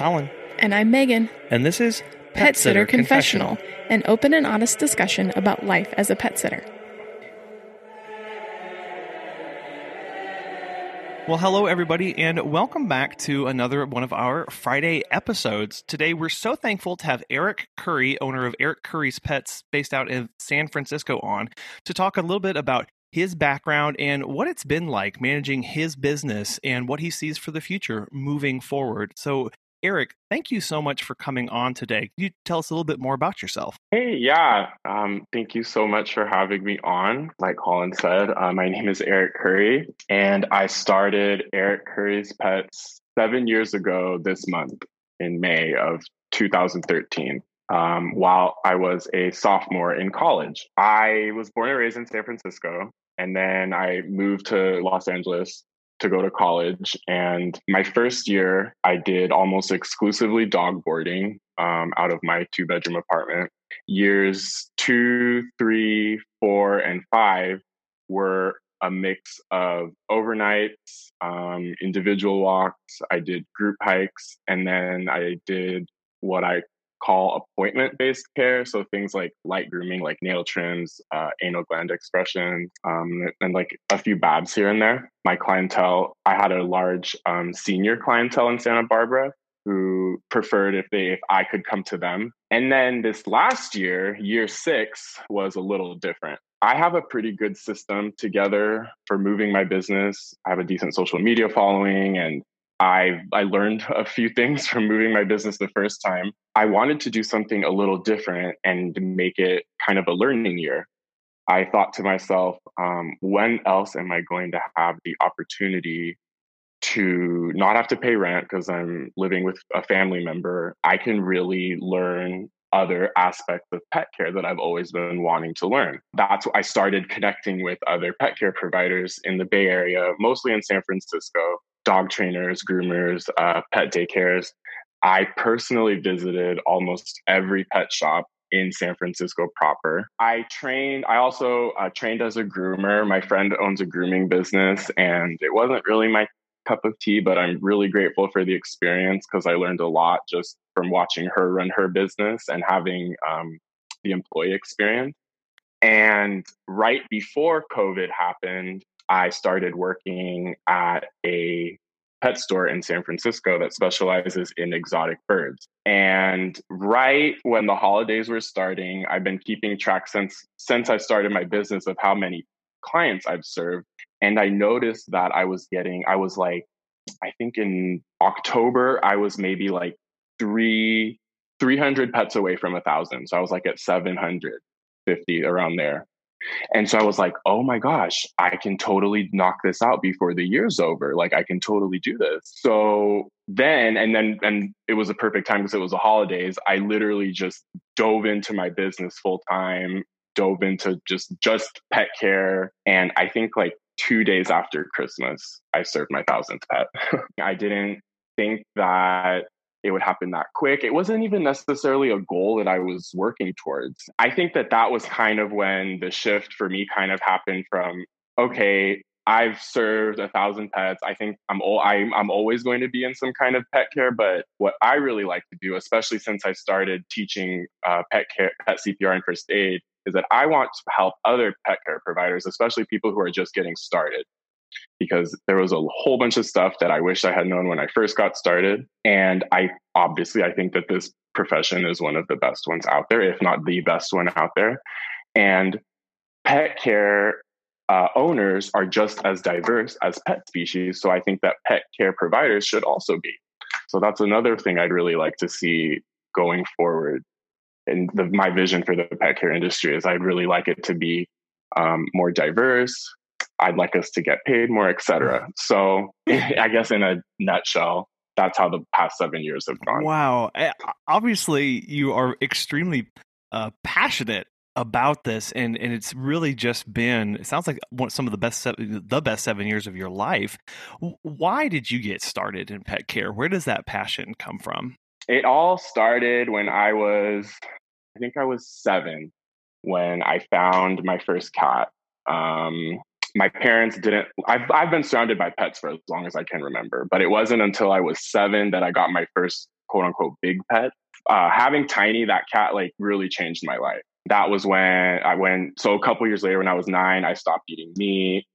I'm Colin. And I'm Megan. And this is Pet, Sitter, Confessional, an open and honest discussion about life as a pet sitter. Well, hello, everybody, and welcome back to another one of our Friday episodes. Today, we're so thankful to have Eric Curry, owner of Eric Curry's Pets, based out in San Francisco, on to talk a little bit about his background and what it's been like managing his business and what he sees for the future moving forward. So, Eric, thank you so much for coming on today. Can you tell us a little bit more about yourself? Hey, yeah. Um, thank you so much for having me on. Like Colin said, uh, my name is Eric Curry, and I started Eric Curry's Pets seven years ago this month in May of 2013 um, while I was a sophomore in college. I was born and raised in San Francisco, and then I moved to Los Angeles to go to college. And my first year, I did almost exclusively dog boarding um, out of my two bedroom apartment. Years two, three, four, and five were a mix of overnights, um, individual walks. I did group hikes, and then I did what I call appointment based care. So things like light grooming, like nail trims, uh, anal gland expression, um, and like a few babs here and there. My clientele, I had a large um, senior clientele in Santa Barbara who preferred if they if I could come to them. And then this last year, year 6 was a little different. I have a pretty good system together for moving my business. I have a decent social media following and I I learned a few things from moving my business the first time. I wanted to do something a little different and make it kind of a learning year. I thought to myself, um, when else am I going to have the opportunity to not have to pay rent because I'm living with a family member? I can really learn other aspects of pet care that I've always been wanting to learn. That's why I started connecting with other pet care providers in the Bay Area, mostly in San Francisco, dog trainers, groomers, uh, pet daycares. I personally visited almost every pet shop in San Francisco proper. I trained, I also uh, trained as a groomer. My friend owns a grooming business, and it wasn't really my cup of tea, but I'm really grateful for the experience because I learned a lot just from watching her run her business and having um, the employee experience. And right before COVID happened, I started working at a pet store in San Francisco that specializes in exotic birds. And right when the holidays were starting, I've been keeping track since since I started my business of how many clients I've served. And I noticed that I was getting, I was like, I think in October, I was maybe like three, 300 pets away from a thousand. So I was like at 750 around there. And so I was like, oh my gosh, I can totally knock this out before the year's over. Like I can totally do this. So then, and then, and it was a perfect time because it was the holidays. I literally just dove into my business full time, dove into just, just pet care. And I think like two days after Christmas, I served my thousandth pet. I didn't think that it would happen that quick. It wasn't even necessarily a goal that I was working towards. I think that that was kind of when the shift for me kind of happened from, okay, I've served a thousand pets. I think I'm, o- I'm I'm always going to be in some kind of pet care. But what I really like to do, especially since I started teaching uh, pet care, pet CPR and first aid, is that I want to help other pet care providers, especially people who are just getting started because there was a whole bunch of stuff that I wish I had known when I first got started. And I obviously I think that this profession is one of the best ones out there, if not the best one out there. And pet care uh, owners are just as diverse as pet species. So I think that pet care providers should also be. So that's another thing I'd really like to see going forward. And the, my vision for the pet care industry is I'd really like it to be um, more diverse, I'd like us to get paid more, etc. So I guess in a nutshell, that's how the past seven years have gone. Wow. Obviously, you are extremely uh, passionate about this and and it's really just been it sounds like one, some of the best seven, the best 7 years of your life why did you get started in pet care where does that passion come from it all started when i was i think i was 7 when i found my first cat um, my parents didn't I've I've been surrounded by pets for as long as I can remember, but it wasn't until I was 7 that I got my first quote unquote big pet. Uh, having Tiny that cat like really changed my life. That was when I went so a couple years later when I was 9, I stopped eating meat.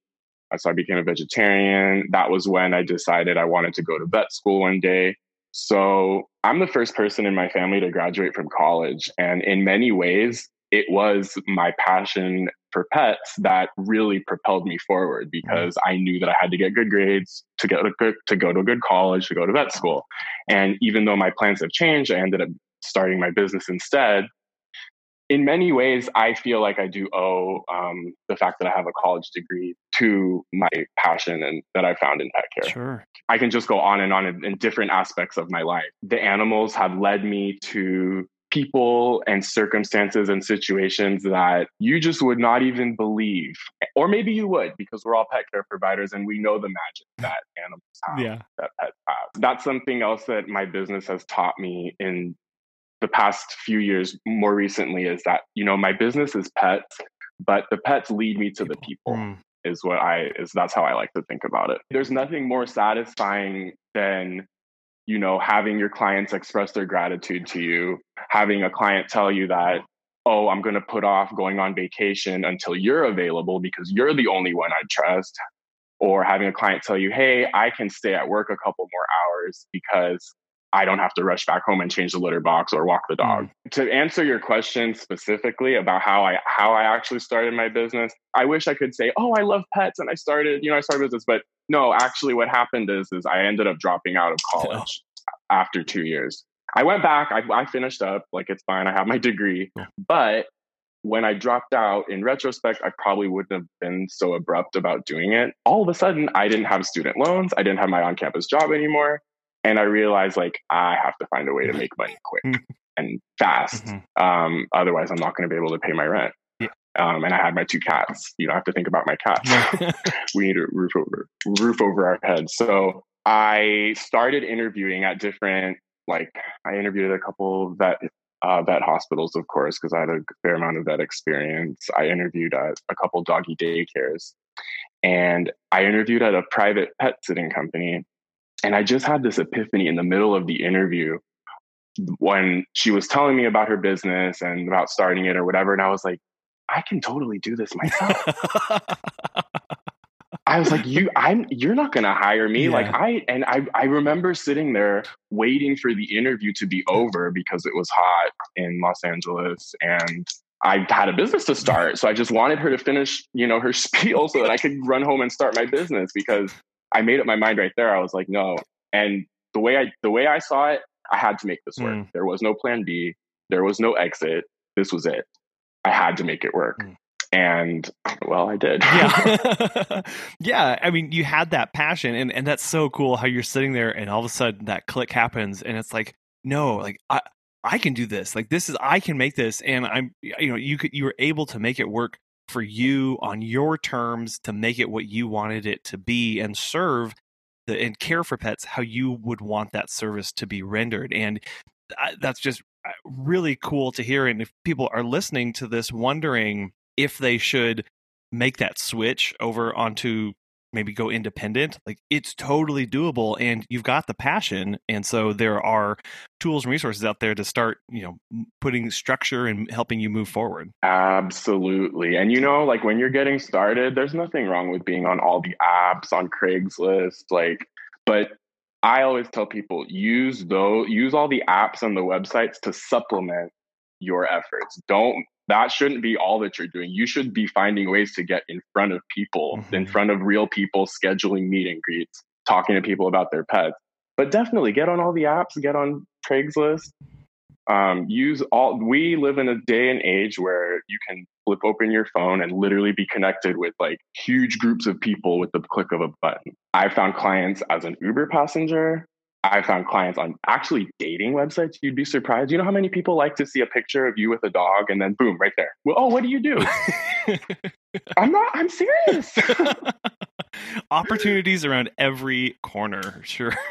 So I became a vegetarian. That was when I decided I wanted to go to vet school one day. So I'm the first person in my family to graduate from college. And in many ways, it was my passion for pets that really propelled me forward because I knew that I had to get good grades to get a good, to go to a good college, to go to vet school. And even though my plans have changed, I ended up starting my business instead in many ways, I feel like I do owe um, the fact that I have a college degree to my passion and that I found in pet care. Sure. I can just go on and on in, in different aspects of my life. The animals have led me to people and circumstances and situations that you just would not even believe. Or maybe you would because we're all pet care providers and we know the magic that animals have, Yeah. that pets have. That's something else that my business has taught me in the past few years more recently is that you know my business is pets but the pets lead me to the people Mm. is what i is that's how i like to think about it there's nothing more satisfying than you know having your clients express their gratitude to you having a client tell you that oh i'm going to put off going on vacation until you're available because you're the only one i trust or having a client tell you hey i can stay at work a couple more hours because I don't have to rush back home and change the litter box or walk the dog. Mm. To answer your question specifically about how I how I actually started my business, I wish I could say, "Oh, I love pets and I started, you know, I started business." But no, actually what happened is is I ended up dropping out of oh. college after 2 years. I went back, I, I finished up, like it's fine, I have my degree. Yeah. But when I dropped out, in retrospect, I probably wouldn't have been so abrupt about doing it. All of a sudden, I didn't have student loans. I didn't have my on campus job anymore and I realized like I have to find a way to make money quick and fast. Mhm. Um, otherwise, I'm not going to be able to pay my rent. Yeah. Um, and I had my two cats. You know, I have to think about my cats. we need a roof over roof over our heads. So I started interviewing at different like I interviewed at a couple vet uh, vet hospitals, of course, because I had a fair amount of vet experience. I interviewed at a couple doggy daycares, and I interviewed at a private pet sitting company. And I just had this epiphany in the middle of the interview when she was telling me about her business and about starting it or whatever. And I was like, I can totally do this myself. I was like, you, I'm, you're not going to hire me. Yeah. Like I, and I, I remember sitting there waiting for the interview to be over because it was hot in Los Angeles and I had a business to start. So I just wanted her to finish, you know, her spiel so that I could run home and start my business because I made up my mind right there. I was like, no. And the way I, the way I saw it, I had to make this work. Mm. There was no plan B. There was no exit. This was it. I had to make it work. Mm. And well, I did. yeah yeah i mean you had that passion and and that's so cool how you're sitting there and all of a sudden that click happens and it's like no like i i can do this like this is i can make this and i'm you know you could you were able to make it work for you on your terms to make it what you wanted it to be and serve the and care for pets how you would want that service to be rendered. And that's just uh, really cool to hear. And if people are listening to this wondering if they should make that switch over onto maybe go independent like it's totally doable and you've got the passion and so there are tools and resources out there to start you know putting structure and helping you move forward Absolutely. And you know, like when you're getting started, there's nothing wrong with being on all the apps on Craigslist, like but I always tell people use those use all the apps and the websites to supplement your efforts. Don't that shouldn't be all that you're doing. You should be finding ways to get in front of people, in Mhm. front of real people, scheduling meet and greets, talking to people about their pets. But definitely get on all the apps, get on Craigslist, um, use all we live in a day and age where you can flip open your phone and literally be connected with like huge groups of people with the click of a button i found clients as an uber passenger i found clients on actually dating websites you'd be surprised you know how many people like to see a picture of you with a dog and then boom right there well oh what do you do i'm not i'm serious opportunities around every corner sure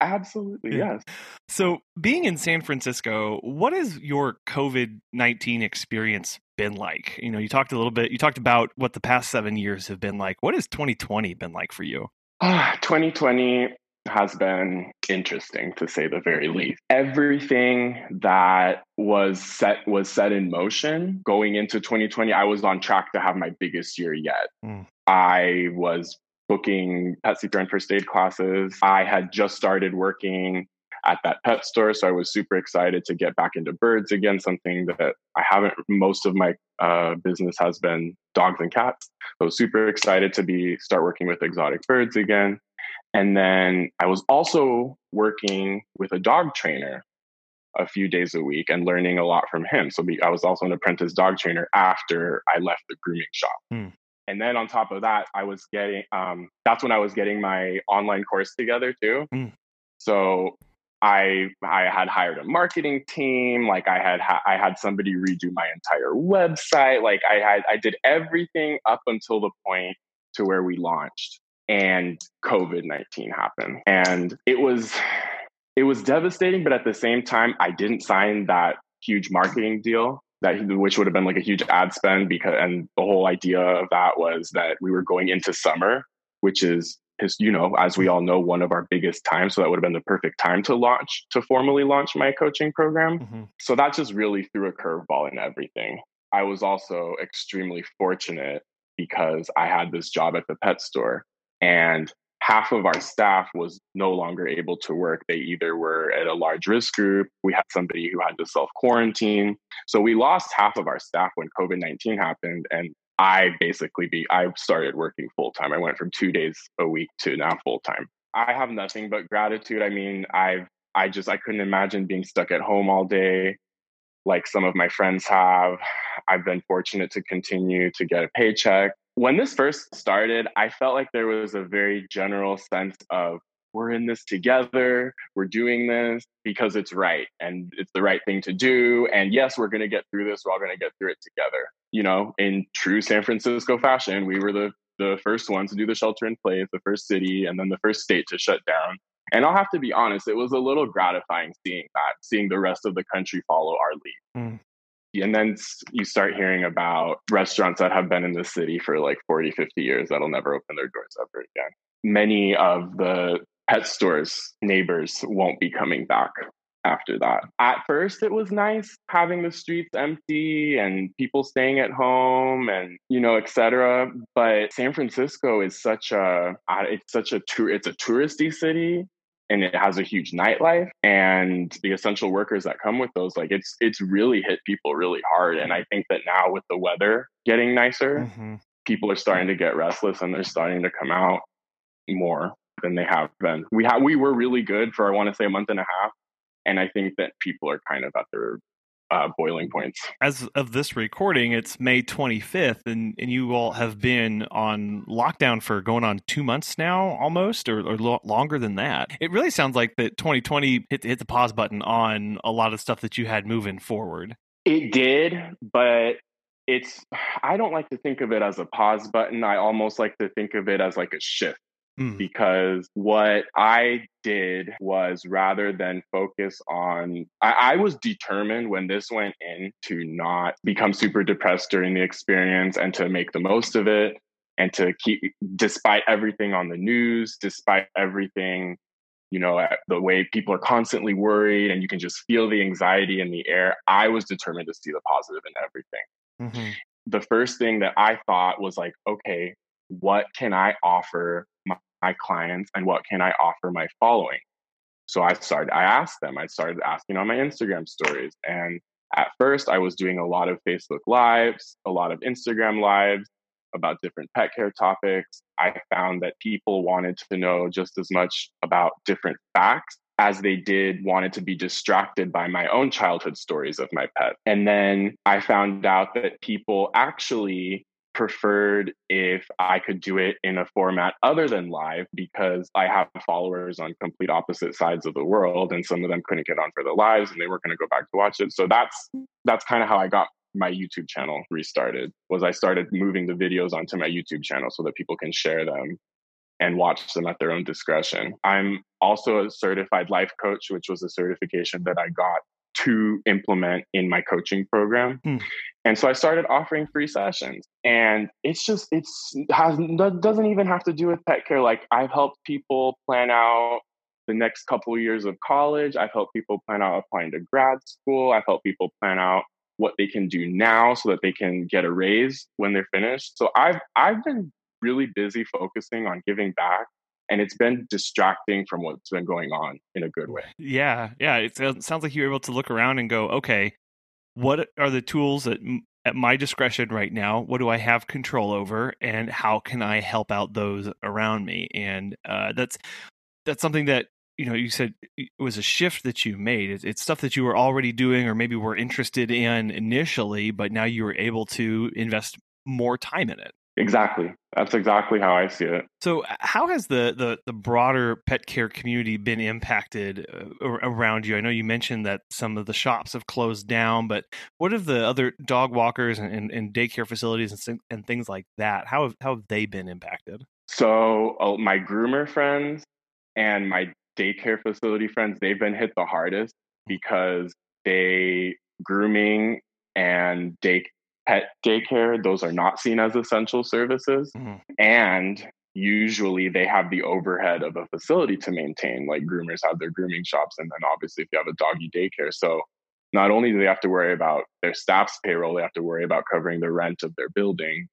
Absolutely, Yeah. yes. So, being in San Francisco, what has your COVID 19 experience been like? You know, you talked a little bit, you talked about what the past seven years have been like. What has 2020 been like for you? 2020 has been interesting to say the very least. Everything that was set was set in motion going into 2020. I was on track to have my biggest year yet. Mm. I was booking pet CPR and first aid classes. I had just started working at that pet store, so I was super excited to get back into birds again. Something that I haven't. Most of my uh, business has been dogs and cats. So super excited to be start working with exotic birds again. And then I was also working with a dog trainer a few days a week and learning a lot from him. So I was also an apprentice dog trainer after I left the grooming shop. Hmm. And then on top of that, I was getting, um, that's when I was getting my online course together too. Hmm. So I I had hired a marketing team. Like I had ha- I had somebody redo my entire website. Like I had I did everything up until the point to where we launched and COVID nineteen happened, and it was it was devastating. But at the same time, I didn't sign that huge marketing deal that which would have been like a huge ad spend because and the whole idea of that was that we were going into summer, which is is you know as we all know one of our biggest times so that would have been the perfect time to launch to formally launch my coaching program Mm-hmm. so that just really threw a curveball in everything i was also extremely fortunate because i had this job at the pet store and half of our staff was no longer able to work they either were at a large risk group we had somebody who had to self quarantine so we lost half of our staff when covid-19 happened and I basically be I started working full time. I went from two days a week to now full time. I have nothing but gratitude. I mean, I've I just I couldn't imagine being stuck at home all day like some of my friends have. I've been fortunate to continue to get a paycheck. When this first started, I felt like there was a very general sense of we're in this together. We're doing this because it's right and it's the right thing to do. And yes, we're going to get through this. We're all going to get through it together. You know, in true San Francisco fashion, we were the the first ones to do the shelter in place, the first city, and then the first state to shut down. And I'll have to be honest, it was a little gratifying seeing that, seeing the rest of the country follow our lead. Mm. And then you start hearing about restaurants that have been in the city for like 40, 50 years that'll never open their doors ever again. Many of the pet stores neighbors won't be coming back after that. At first it was nice having the streets empty and people staying at home and you know etc. But San Francisco is such a uh, it's such a tour it's a touristy city and it has a huge nightlife and the essential workers that come with those like it's it's really hit people really hard and I think that now with the weather getting nicer Mm-hmm. people are starting to get restless and they're starting to come out more than they have been. We have we were really good for I want to say a month and a half, and I think that people are kind of at their uh, boiling points. As of this recording, it's May 25th, and, and you all have been on lockdown for going on two months now, almost, or, or lo- longer than that. It really sounds like that 2020 hit, hit the pause button on a lot of stuff that you had moving forward. It did, but it's I don't like to think of it as a pause button. I almost like to think of it as like a shift Mm. because what I did was rather than focus on, I, I, was determined when this went in to not become super depressed during the experience and to make the most of it and to keep, despite everything on the news, despite everything. You know, the way people are constantly worried and you can just feel the anxiety in the air. I was determined to see the positive in everything. Mm-hmm. The first thing that I thought was like, okay, what can I offer my, clients and what can I offer my following? So I started, I asked them, I started asking on my Instagram stories. And at first, I was doing a lot of Facebook Lives, a lot of Instagram Lives about different pet care topics. I found that people wanted to know just as much about different facts as they did wanted to be distracted by my own childhood stories of my pet. And then I found out that people actually preferred if I could do it in a format other than live because I have followers on complete opposite sides of the world and some of them couldn't get on for the lives and they weren't going to go back to watch it. So that's that's kind of how I got my YouTube channel restarted was I started moving the videos onto my YouTube channel so that people can share them and watch them at their own discretion. I'm also a certified life coach, which was a certification that I got to implement in my coaching program. Hmm. And so I started offering free sessions. And it's just, it's has doesn't even have to do with pet care. Like I've helped people plan out the next couple of years of college. I've helped people plan out applying to grad school. I've helped people plan out what they can do now so that they can get a raise when they're finished. So I've I've been really busy focusing on giving back and it's been distracting from what's been going on in a good way. Yeah, yeah. It sounds like you're able to look around and go, okay, what are the tools that at my discretion right now? What do I have control over, and how can I help out those around me? And uh, that's that's something that you know you said it was a shift that you made it's, it's, stuff that you were already doing or maybe were interested in initially but now you were able to invest more time in it exactly. That's exactly how i see it. So how has the the, the broader pet care community been impacted uh, around you? I know you mentioned that some of the shops have closed down but what have the other dog walkers and, and, and daycare facilities and, and things like that how have, how have they been impacted? So uh, my groomer friends and my daycare facility friends, they've been hit the hardest because they grooming and day pet daycare, those are not seen as essential services. Mm-hmm. And usually they have the overhead of a facility to maintain, like groomers have their grooming shops. And then obviously if you have a doggy daycare. So not only do they have to worry about their staff's payroll, they have to worry about covering the rent of their building.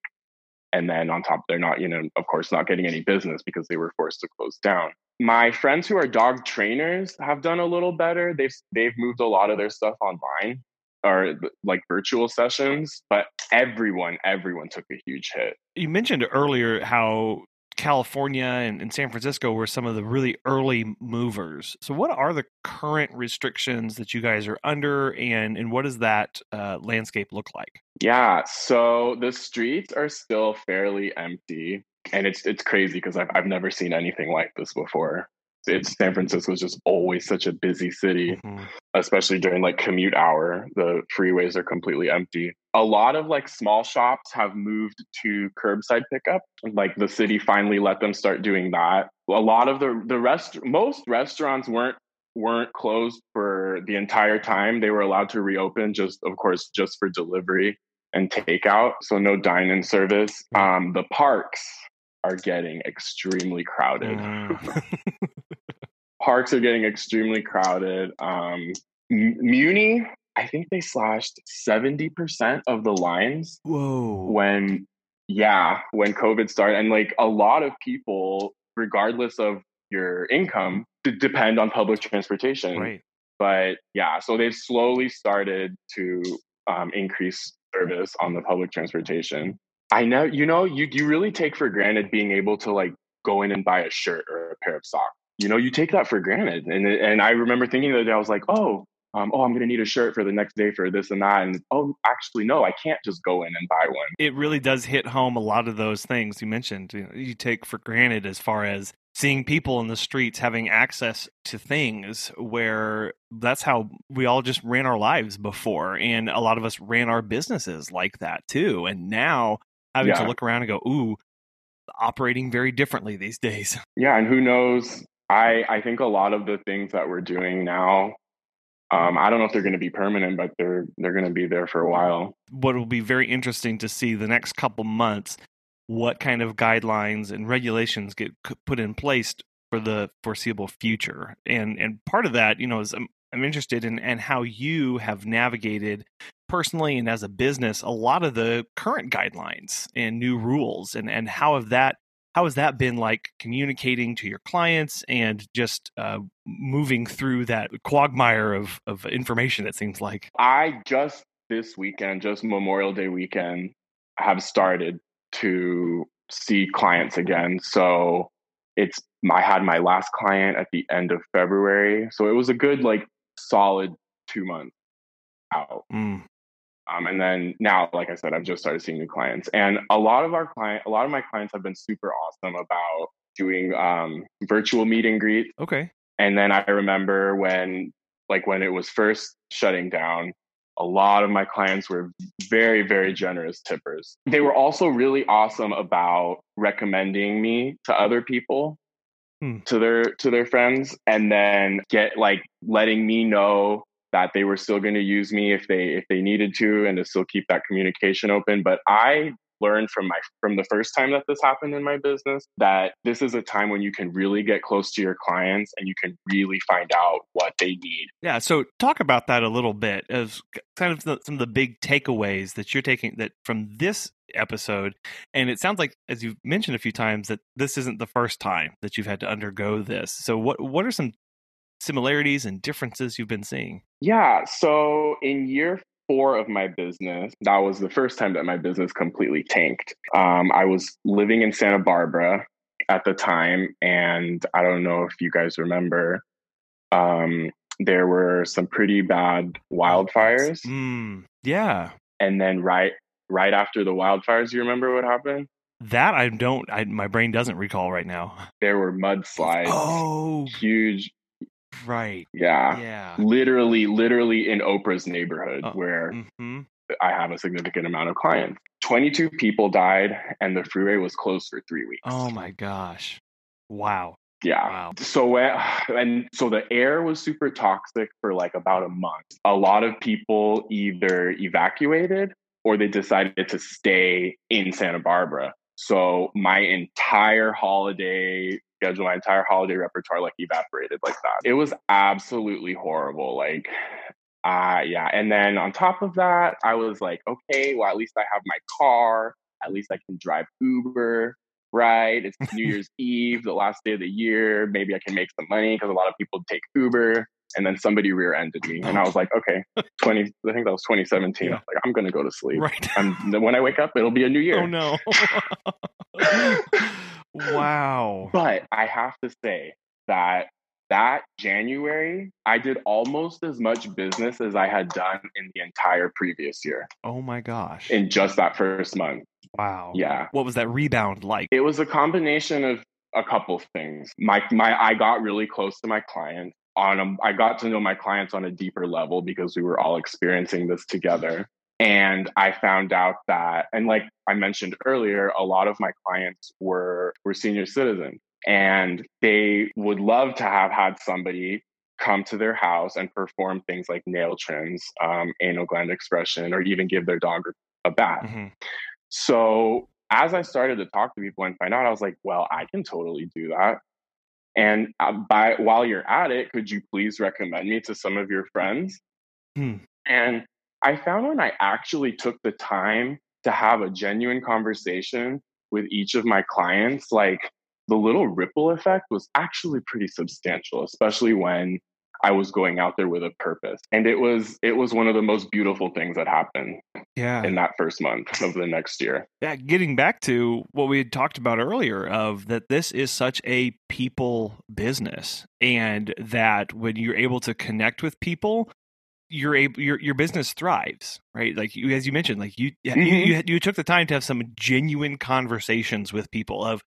And then on top, they're not, you know, of course, not getting any business because they were forced to close down my friends who are dog trainers have done a little better. They've they've moved a lot of their stuff online or like virtual sessions, but everyone everyone took a huge hit. You mentioned earlier how California and, and, San Francisco were some of the really early movers. So, what are the current restrictions that you guys are under, and and what does that uh, landscape look like? Yeah, so the streets are still fairly empty and it's it's crazy because I've I've never seen anything like this before. It's San Francisco is just always such a busy city, mm-hmm. especially during like commute hour. The freeways are completely empty. A lot of like small shops have moved to curbside pickup. Like the city finally let them start doing that. A lot of the the rest most restaurants weren't weren't closed for the entire time. They were allowed to reopen just of course just for delivery and takeout. So no dine-in service. Mm-hmm. Um, the parks are getting extremely crowded. Mm. Parks are getting extremely crowded. Um, Muni, I think they slashed 70% of the lines. Whoa. When, yeah, when COVID started. And like a lot of people, regardless of your income, d- depend on public transportation. Right. But yeah, so they've slowly started to um, increase service on the public transportation. I know, you know, you you really take for granted being able to like go in and buy a shirt or a pair of socks. You know, you take that for granted. And and I remember thinking the other day, I was like, oh, um, oh, I'm going to need a shirt for the next day for this and that. And oh, actually, no, I can't just go in and buy one. It really does hit home a lot of those things you mentioned. You, know, you take for granted as far as seeing people in the streets having access to things where that's how we all just ran our lives before. And a lot of us ran our businesses like that too. And now having yeah. to look around and go, ooh, operating very differently these days. Yeah, and who knows? I I think a lot of the things that we're doing now, um, I don't know if they're going to be permanent, but they're they're going to be there for a while. What will be very interesting to see the next couple months, what kind of guidelines and regulations get put in place for the foreseeable future, and and part of that, you know, is I'm, I'm interested in and how you have navigated personally and as a business a lot of the current guidelines and new rules and and how have that how has that been like communicating to your clients and just uh, moving through that quagmire of of information it seems like? I just this weekend just memorial day weekend have started to see clients again. So it's i had my last client at the end of february. So it was a good like solid two months out. Mm. Um, and then now, like I said, I've just started seeing new clients, and a lot of our client, a lot of my clients have been super awesome about doing um, virtual meet and greet. Okay. And then I remember when, like, when it was first shutting down, a lot of my clients were very, very generous tippers. They were also really awesome about recommending me to other people. Hmm. to their to their friends and then get like letting me know that they were still going to use me if they if they needed to and to still keep that communication open but i learned from my from the first time that this happened in my business that this is a time when you can really get close to your clients and you can really find out what they need. Yeah, so talk about that a little bit as kind of the, some of the big takeaways that you're taking that from this episode and it sounds like as you've mentioned a few times that this isn't the first time that you've had to undergo this. So what what are some similarities and differences you've been seeing? Yeah, so in year four of my business, that was the first time that my business completely tanked. Um, I was living in Santa Barbara at the time, and I don't know if you guys remember, um, there were some pretty bad wildfires. Mm, yeah. And then right right after the wildfires, you remember what happened? That I don't. I, my brain doesn't recall right now. There were mudslides. Oh, huge Right. Yeah. Yeah. Literally, literally in Oprah's neighborhood oh, where mm-hmm. I have a significant amount of clients. 22 people died and the freeway was closed for three weeks. Oh my gosh. Wow. Yeah. Wow. So and so the air was super toxic for like about a month. A lot of people either evacuated or they decided to stay in Santa Barbara. So my entire holiday schedule, my entire holiday repertoire like evaporated like that. It was absolutely horrible. Like, uh, yeah. And then on top of that, I was like, okay, well, at least I have my car. At least I can drive Uber, right? It's New Year's Eve, the last day of the year. Maybe I can make some money because a lot of people take Uber. And then somebody rear-ended me, and I was like, "Okay, twenty. I think that was 2017. Yeah. Like, I'm gonna go to sleep. Right. And when I wake up, it'll be a new year. Oh no! Wow. But I have to say that that January, I did almost as much business as I had done in the entire previous year. Oh my gosh. In just that first month. Wow. Yeah. What was that rebound like? It was a combination of a couple things. My my I got really close to my clients on a, I got to know my clients on a deeper level because we were all experiencing this together. And I found out that, and like I mentioned earlier, a lot of my clients were were senior citizens, and they would love to have had somebody come to their house and perform things like nail trims, um, anal gland expression, or even give their dog a bath. Mm-hmm. So as I started to talk to people and find out, I was like, well, I can totally do that. And uh, by while you're at it, could you please recommend me to some of your friends? Mm. And I found when I actually took the time to have a genuine conversation with each of my clients, like the little ripple effect was actually pretty substantial, especially when I was going out there with a purpose. And it was it was one of the most beautiful things that happened yeah. in that first month of the next year. Yeah, getting back to what we had talked about earlier of that this is such a people business and that when you're able to connect with people your your your business thrives, right? Like you, as you mentioned, like you, mm-hmm. you you you took the time to have some genuine conversations with people of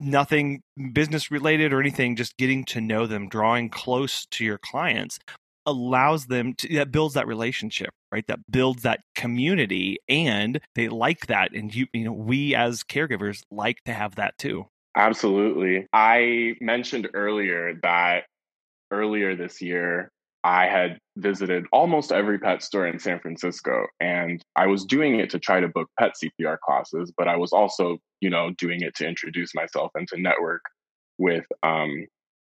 nothing business related or anything, just getting to know them, drawing close to your clients allows them to that builds that relationship right? That builds that community and they like that. And you you know we as caregivers like to have that too. Absolutely. I mentioned earlier that earlier this year I had visited almost every pet store in San Francisco and I was doing it to try to book pet CPR classes, but I was also, you know, doing it to introduce myself and to network with, um,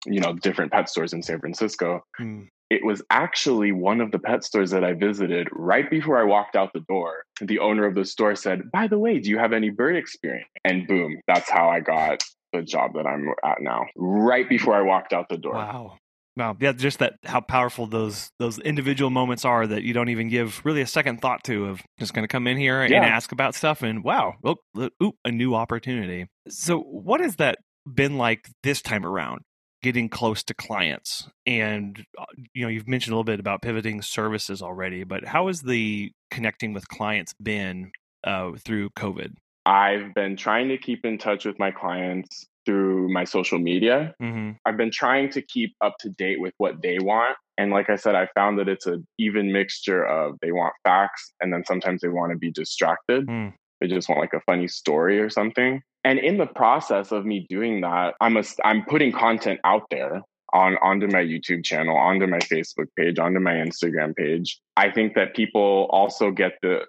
you know, different pet stores in San Francisco. Mm. It was actually one of the pet stores that I visited right before I walked out the door. The owner of the store said, By the way, do you have any bird experience? And boom, that's how I got the job that I'm at now, right before I walked out the door. Wow. Wow, yeah, just that how powerful those those individual moments are that you don't even give really a second thought to of just going to come in here yeah. and ask about stuff and wow, oh, ooh, a new opportunity. So, what has that been like this time around? Getting close to clients, and uh, you know, you've mentioned a little bit about pivoting services already, but how has the connecting with clients been uh, through COVID? I've been trying to keep in touch with my clients through my social media. Mm-hmm. I've been trying to keep up to date with what they want. And like I said, I found that it's an even mixture of they want facts and then sometimes they want to be distracted. Mm. They just want like a funny story or something. And in the process of me doing that, I'm a, I'm putting content out there on onto my YouTube channel, onto my Facebook page, onto my Instagram page. I think that people also get the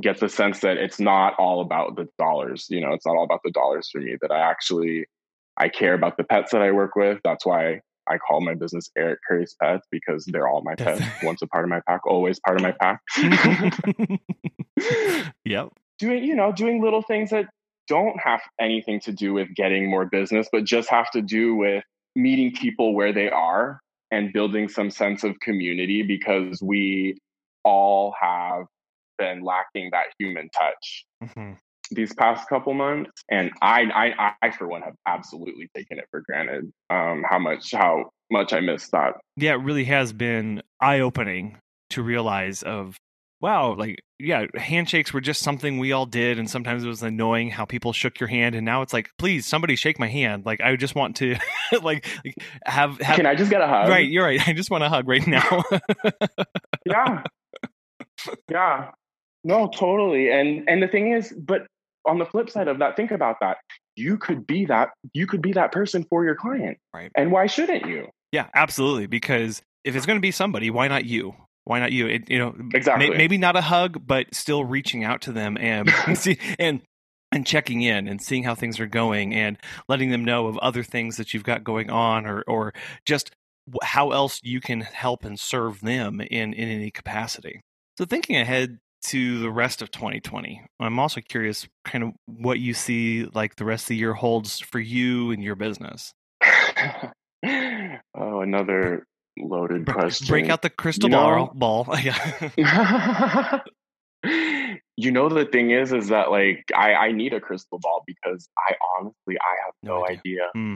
get the sense that it's not all about the dollars. You know, it's not all about the dollars for me. That I actually I care about the pets that I work with. That's why I call my business Eric Curry's Pets because mm. they're all my pets. Once a part of my pack, always part of my pack. yep. Doing, you know, doing little things that don't have anything to do with getting more business, but just have to do with meeting people where they are and building some sense of community because we all have been lacking that human touch Mm-hmm. these past couple months and I, I i for one have absolutely taken it for granted um how much how much i missed that Yeah, it really has been eye opening to realize of wow, like yeah, handshakes were just something we all did, and sometimes it was annoying how people shook your hand, and now it's like, please, somebody shake my hand. Like I just want to like, like have have. can i just get a hug Right, you're right. I just want a hug right now. yeah yeah no totally and and the thing is but on the flip side of that think about that you could be that you could be that person for your client Right. and why shouldn't you yeah, absolutely. Because if it's going to be somebody, why not you? Why not you? It, you know, Exactly. may- maybe not a hug, but still reaching out to them and see and and checking in and seeing how things are going and letting them know of other things that you've got going on or or just how else you can help and serve them in in any capacity. So thinking ahead to the rest of 2020, I'm also curious kind of what you see like the rest of the year holds for you and your business. oh another loaded Break- question Break out the crystal You know- ball. ball. Yeah. you know the thing is is that like I, I need a crystal ball because I honestly I have No no, idea. idea. Hmm.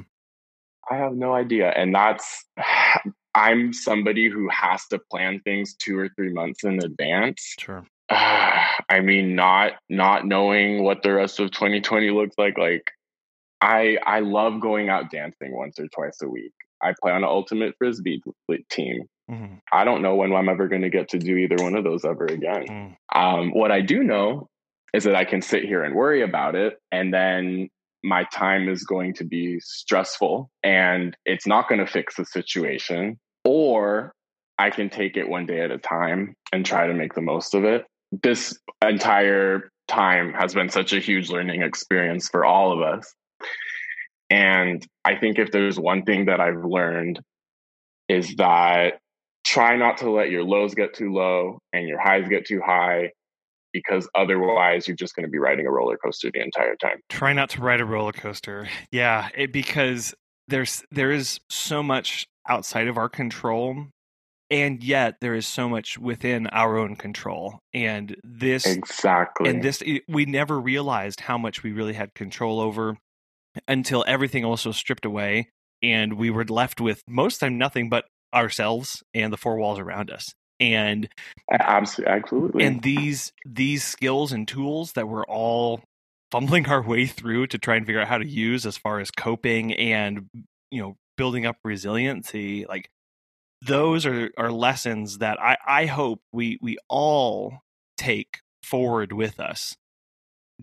I have no idea. And that's I'm somebody who has to plan things two or three months in advance. Sure. I mean not not knowing what the rest of 2020 looks like like I I love going out dancing once or twice a week. I play on an ultimate frisbee team. hmm I don't know when I'm ever going to get to do either one of those ever again. Mm. Um, what I do know is that I can sit here and worry about it, and then my time is going to be stressful and it's not going to fix the situation. Or I can take it one day at a time and try to make the most of it. This entire time has been such a huge learning experience for all of us. And I think if there's one thing that I've learned is that try not to let your lows get too low and your highs get too high because otherwise you're just going to be riding a roller coaster the entire time. Try not to ride a roller coaster. Yeah, it, because there's there is so much outside of our control, and yet there is so much within our own control. And this Exactly. and this eh, we never realized how much we really had control over until everything also stripped away, and we were left with most of the time nothing but ourselves and the four walls around us. And absolutely, absolutely. and these these skills and tools that we're all fumbling our way through to try and figure out how to use as far as coping and you know building up resiliency like those are are lessons that i i hope we we all take forward with us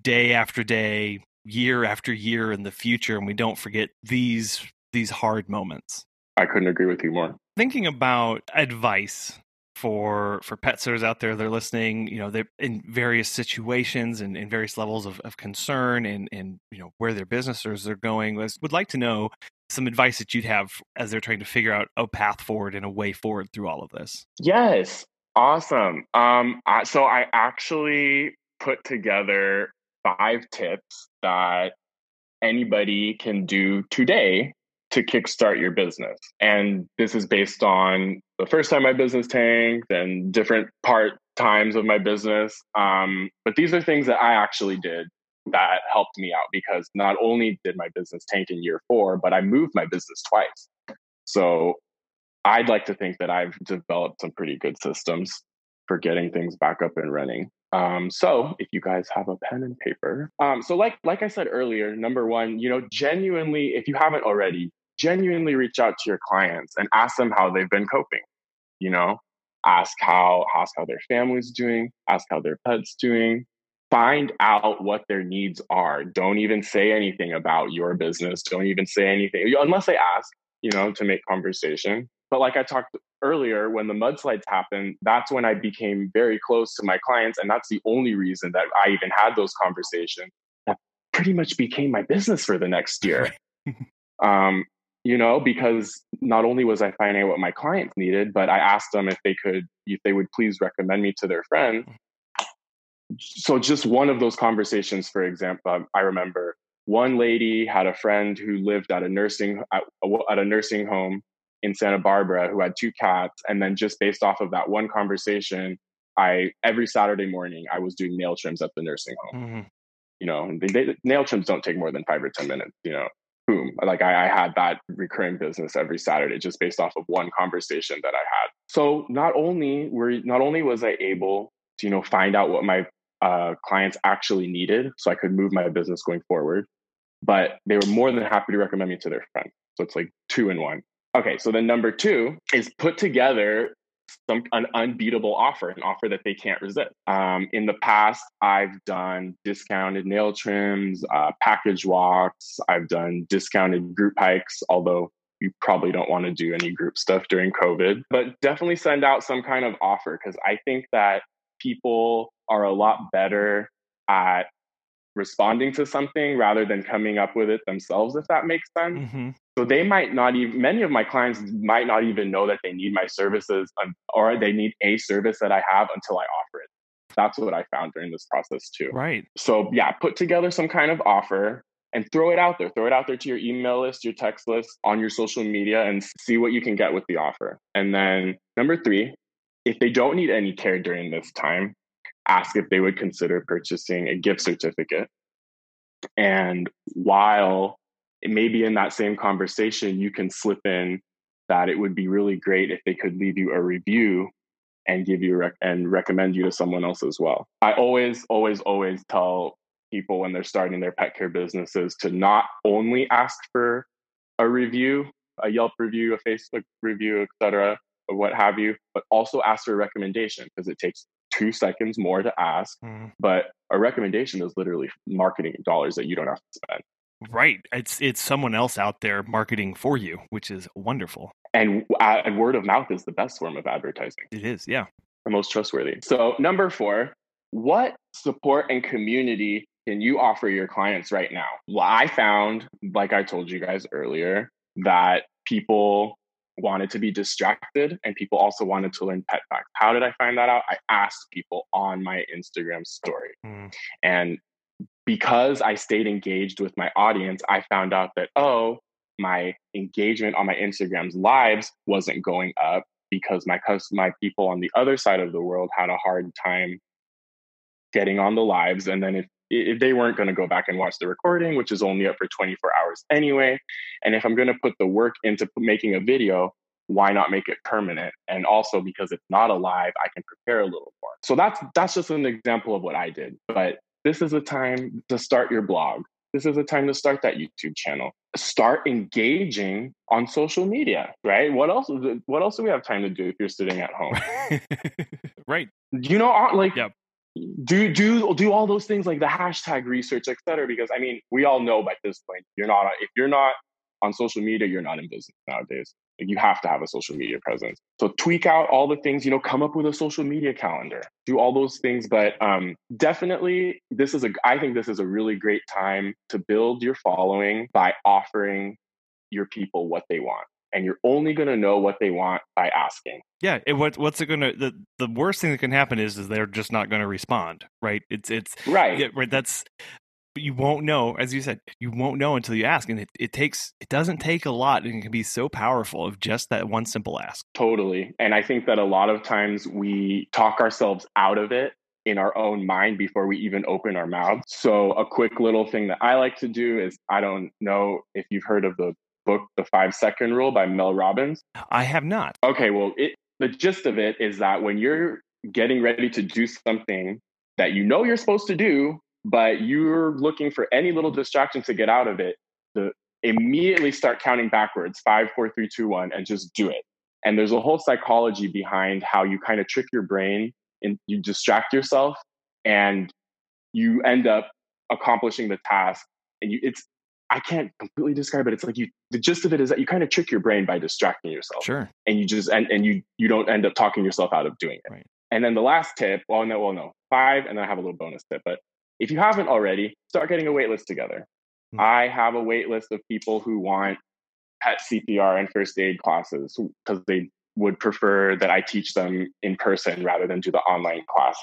day after day year after year in the future and we don't forget these these hard moments I couldn't agree with you more. thinking about advice for for pet sitters out there they're listening you know they're in various situations and in various levels of, of concern and and you know where their businesses are going. Would like to know some advice that you'd have as they're trying to figure out a path forward and a way forward through all of this. Yes, awesome. Um, I, so I actually put together five tips that anybody can do today to kickstart your business. And this is based on the first time my business tanked and different part times of my business. Um, but these are things that I actually did that helped me out because not only did my business tank in year four, but I moved my business twice. So I'd like to think that I've developed some pretty good systems for getting things back up and running. Um, so if you guys have a pen and paper, um, so like like I said earlier, number one, you know, genuinely, if you haven't already, genuinely reach out to your clients and ask them how they've been coping. You know, ask how ask how their family's doing, ask how their pets doing. Find out what their needs are. Don't even say anything about your business. Don't even say anything unless they ask, you know, to make conversation. But like I talked earlier, when the mudslides happened, that's when I became very close to my clients. And that's the only reason that I even had those conversations. That pretty much became my business for the next year. um, you know, because not only was I finding out what my clients needed, but I asked them if they could, if they would please recommend me to their friend. So just one of those conversations, for example, I remember one lady had a friend who lived at a nursing at, at a nursing home in Santa Barbara who had two cats. And then just based off of that one conversation, I every Saturday morning I was doing nail trims at the nursing home. Mm-hmm. You know, they, they, nail trims don't take more than five or ten minutes. You know, boom, like I, I had that recurring business every Saturday just based off of one conversation that I had. So not only were not only was I able to you know find out what my uh, clients actually needed, so I could move my business going forward, but they were more than happy to recommend me to their friends. So it's like two in one. Okay, so then number two is put together some an unbeatable offer, an offer that they can't resist. Um, in the past, I've done discounted nail trims, uh, package walks. I've done discounted group hikes, although you probably don't want to do any group stuff during COVID. But definitely send out some kind of offer because I think that people are a lot better at responding to something rather than coming up with it themselves, if that makes sense. Mm-hmm. So they might not even, many of my clients might not even know that they need my services or they need a service that I have until I offer it. That's what I found during this process too. Right. So yeah, put together some kind of offer and throw it out there. Throw it out there to your email list, your text list, on your social media, and see what you can get with the offer. And then number three, if they don't need any care during this time, ask if they would consider purchasing a gift certificate. And while maybe in that same conversation, you can slip in that it would be really great if they could leave you a review and give you rec- and recommend you to someone else as well. I always, always, always tell people when they're starting their pet care businesses to not only ask for a review, a Yelp review, a Facebook review, etc., or what have you, but also ask for a recommendation because it takes two seconds more to ask. Mm. But a recommendation is literally marketing dollars that you don't have to spend. Right. It's it's someone else out there marketing for you, which is wonderful. And, uh, and word of mouth is the best form of advertising. It is, yeah. The most trustworthy. So, number four, what support and community can you offer your clients right now? Well, I found, like I told you guys earlier, that people wanted to be distracted and people also wanted to learn pet facts. How did I find that out? I asked people on my Instagram story. Mm. And because I stayed engaged with my audience, I found out that, oh, my engagement on my Instagram's lives wasn't going up because my my people on the other side of the world had a hard time getting on the lives and then if if they weren't going to go back and watch the recording, which is only up for 24 hours anyway. And if I'm going to put the work into making a video, why not make it permanent? And also because it's not alive, I can prepare a little more. So that's that's just an example of what I did. But this is a time to start your blog. This is a time to start that YouTube channel. Start engaging on social media, right? What else? Uh, what else do we have time to do if you're sitting at home? right. You know, like yep do do do all those things like the hashtag research, et cetera. Because I mean, we all know by this point, you're not if you're not on social media, you're not in business nowadays. Like you have to have a social media presence. So tweak out all the things, you know, come up with a social media calendar, do all those things. But um, definitely, this is a. I think this is a really great time to build your following by offering your people what they want and you're only going to know what they want by asking. Yeah, it, what, what's it going to the the worst thing that can happen is is they're just not going to respond, right? It's it's right. Yeah, right. That's you won't know, as you said, you won't know until you ask, and it, it takes it doesn't take a lot, and it can be so powerful of just that one simple ask. Totally, and I think that a lot of times we talk ourselves out of it in our own mind before we even open our mouths. So, a quick little thing that I like to do is I don't know if you've heard of the book, The Five Second Rule by Mel Robbins? I have not. Okay, well, it, the gist of it is that when you're getting ready to do something that you know you're supposed to do, but you're looking for any little distraction to get out of it, the, immediately start counting backwards five, four, three, two, one, and just do it. And there's a whole psychology behind how you kind of trick your brain and you distract yourself and you end up accomplishing the task. And you, it's, I can't completely describe it. It's like you, the gist of it is that you kind of trick your brain by distracting yourself. Sure. And you just, and, and you, you don't end up talking yourself out of doing it. Right. And then the last tip, well, no, well, no, five, and then I have a little bonus tip. But if you haven't already, start getting a wait list together. Hmm. I have a wait list of people who want pet CPR and first aid classes because they would prefer that I teach them in person rather than do the online class.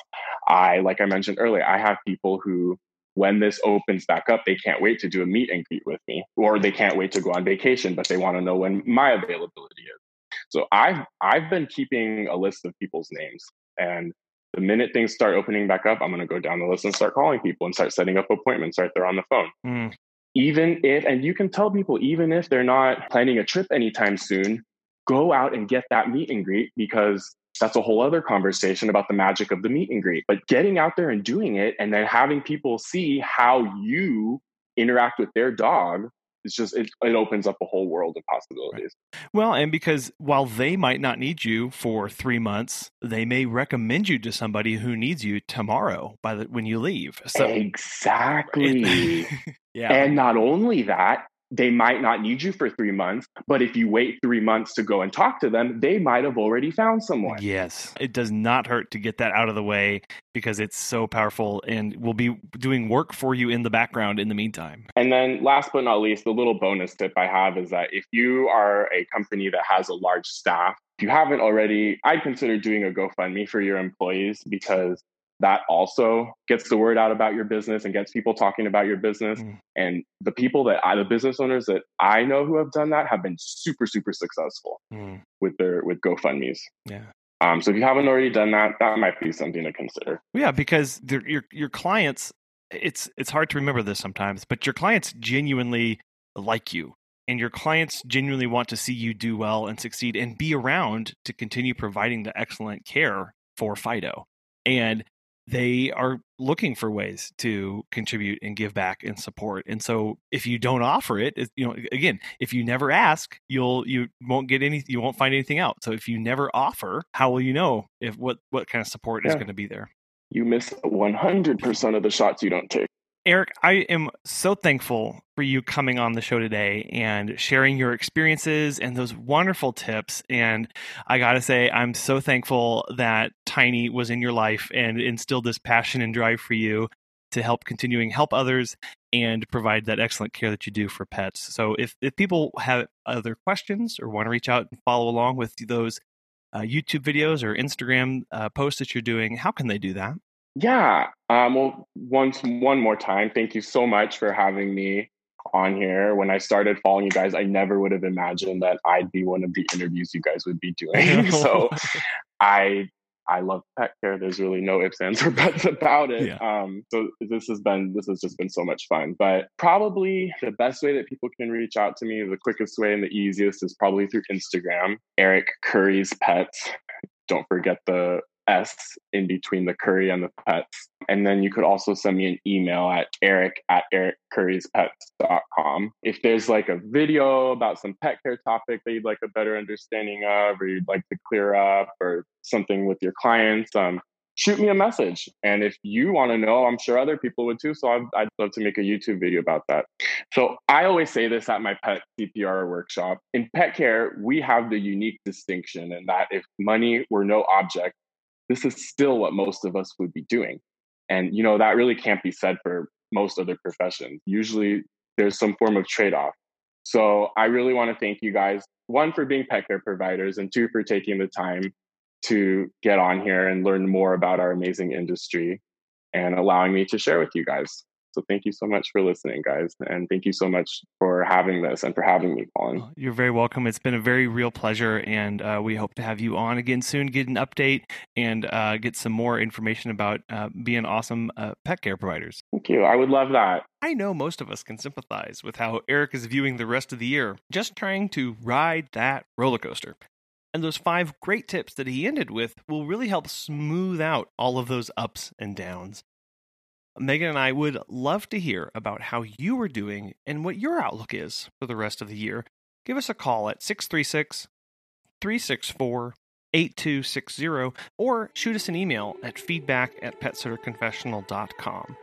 I, like I mentioned earlier, I have people who, when this opens back up, they can't wait to do a meet and greet with me, or they can't wait to go on vacation, but they want to know when my availability is. So I've I've been keeping a list of people's names, and the minute things start opening back up, I'm going to go down the list and start calling people and start setting up appointments right there on the phone. Mm. Even if, and you can tell people, even if they're not planning a trip anytime soon, go out and get that meet and greet because that's a whole other conversation about the magic of the meet and greet. But getting out there and doing it and then having people see how you interact with their dog it's just it, it opens up a whole world of possibilities. Right. well and because while they might not need you for three months they may recommend you to somebody who needs you tomorrow by the when you leave. So exactly. It, yeah. And not only that they might not need you for three months, but if you wait three months to go and talk to them, they might have already found someone. Yes. It does not hurt to get that out of the way because it's so powerful and will be doing work for you in the background in the meantime. And then, last but not least, the little bonus tip I have is that if you are a company that has a large staff, if you haven't already, I'd consider doing a GoFundMe for your employees because that also gets the word out about your business and gets people talking about your business. Mm. And the people that I, the business owners that I know who have done that have been super, super successful mm. with their, with GoFundMe's. Yeah. Um, so if you haven't already done that, that might be something to consider. Yeah, because your your clients, it's it's hard to remember this sometimes, but your clients genuinely like you, and your clients genuinely want to see you do well and succeed, and be around to continue providing the excellent care for Fido. And they are looking for ways to contribute and give back and support and so if you don't offer it you know again if you never ask you'll you won't get any you won't find anything out so if you never offer how will you know if what what kind of support yeah. is going to be there you miss 100% of the shots you don't take Eric, I am so thankful for you coming on the show today and sharing your experiences and those wonderful tips. And I got to say, I'm so thankful that Tiny was in your life and instilled this passion and drive for you to help continuing help others and provide that excellent care that you do for pets. So if, if people have other questions or want to reach out and follow along with those uh, YouTube videos or Instagram uh, posts that you're doing, how can they do that? Yeah. Um, well, once one more time, thank you so much for having me on here. When I started following you guys, I never would have imagined that I'd be one of the interviews you guys would be doing. so I I love pet care. There's really no ifs, ands, or buts about it. Yeah. Um, so this has been this has just been so much fun. But probably the best way that people can reach out to me, the quickest way and the easiest is probably through Instagram. Eric Curry's Pets. Don't forget the S in between the curry and the pets. And then you could also send me an email at eric at ericcurryspets.com. If there's like a video about some pet care topic that you'd like a better understanding of, or you'd like to clear up, or something with your clients, um, shoot me a message. And if you want to know, I'm sure other people would too. So I'd, I'd, love to make a YouTube video about that. So I always say this at my pet CPR workshop. In pet care, we have the unique distinction in that if money were no object, this is still what most of us would be doing. And, you know, that really can't be said for most other professions. Usually there's some form of trade off. So I really want to thank you guys, one, for being pet care providers, and two, for taking the time to get on here and learn more about our amazing industry and allowing me to share with you guys. So thank you so much for listening, guys. And thank you so much for having this and for having me, Colin. You're very welcome. It's been a very real pleasure. And uh, we hope to have you on again soon, get an update, and uh, get some more information about uh, being awesome uh, pet care providers. Thank you. I would love that. I know most of us can sympathize with how Eric is viewing the rest of the year, just trying to ride that roller coaster. And those five great tips that he ended with will really help smooth out all of those ups and downs. Megan and I would love to hear about how you are doing and what your outlook is for the rest of the year. Give us a call at 636 364 8260 or shoot us an email at feedback at petsitterconfessional.com.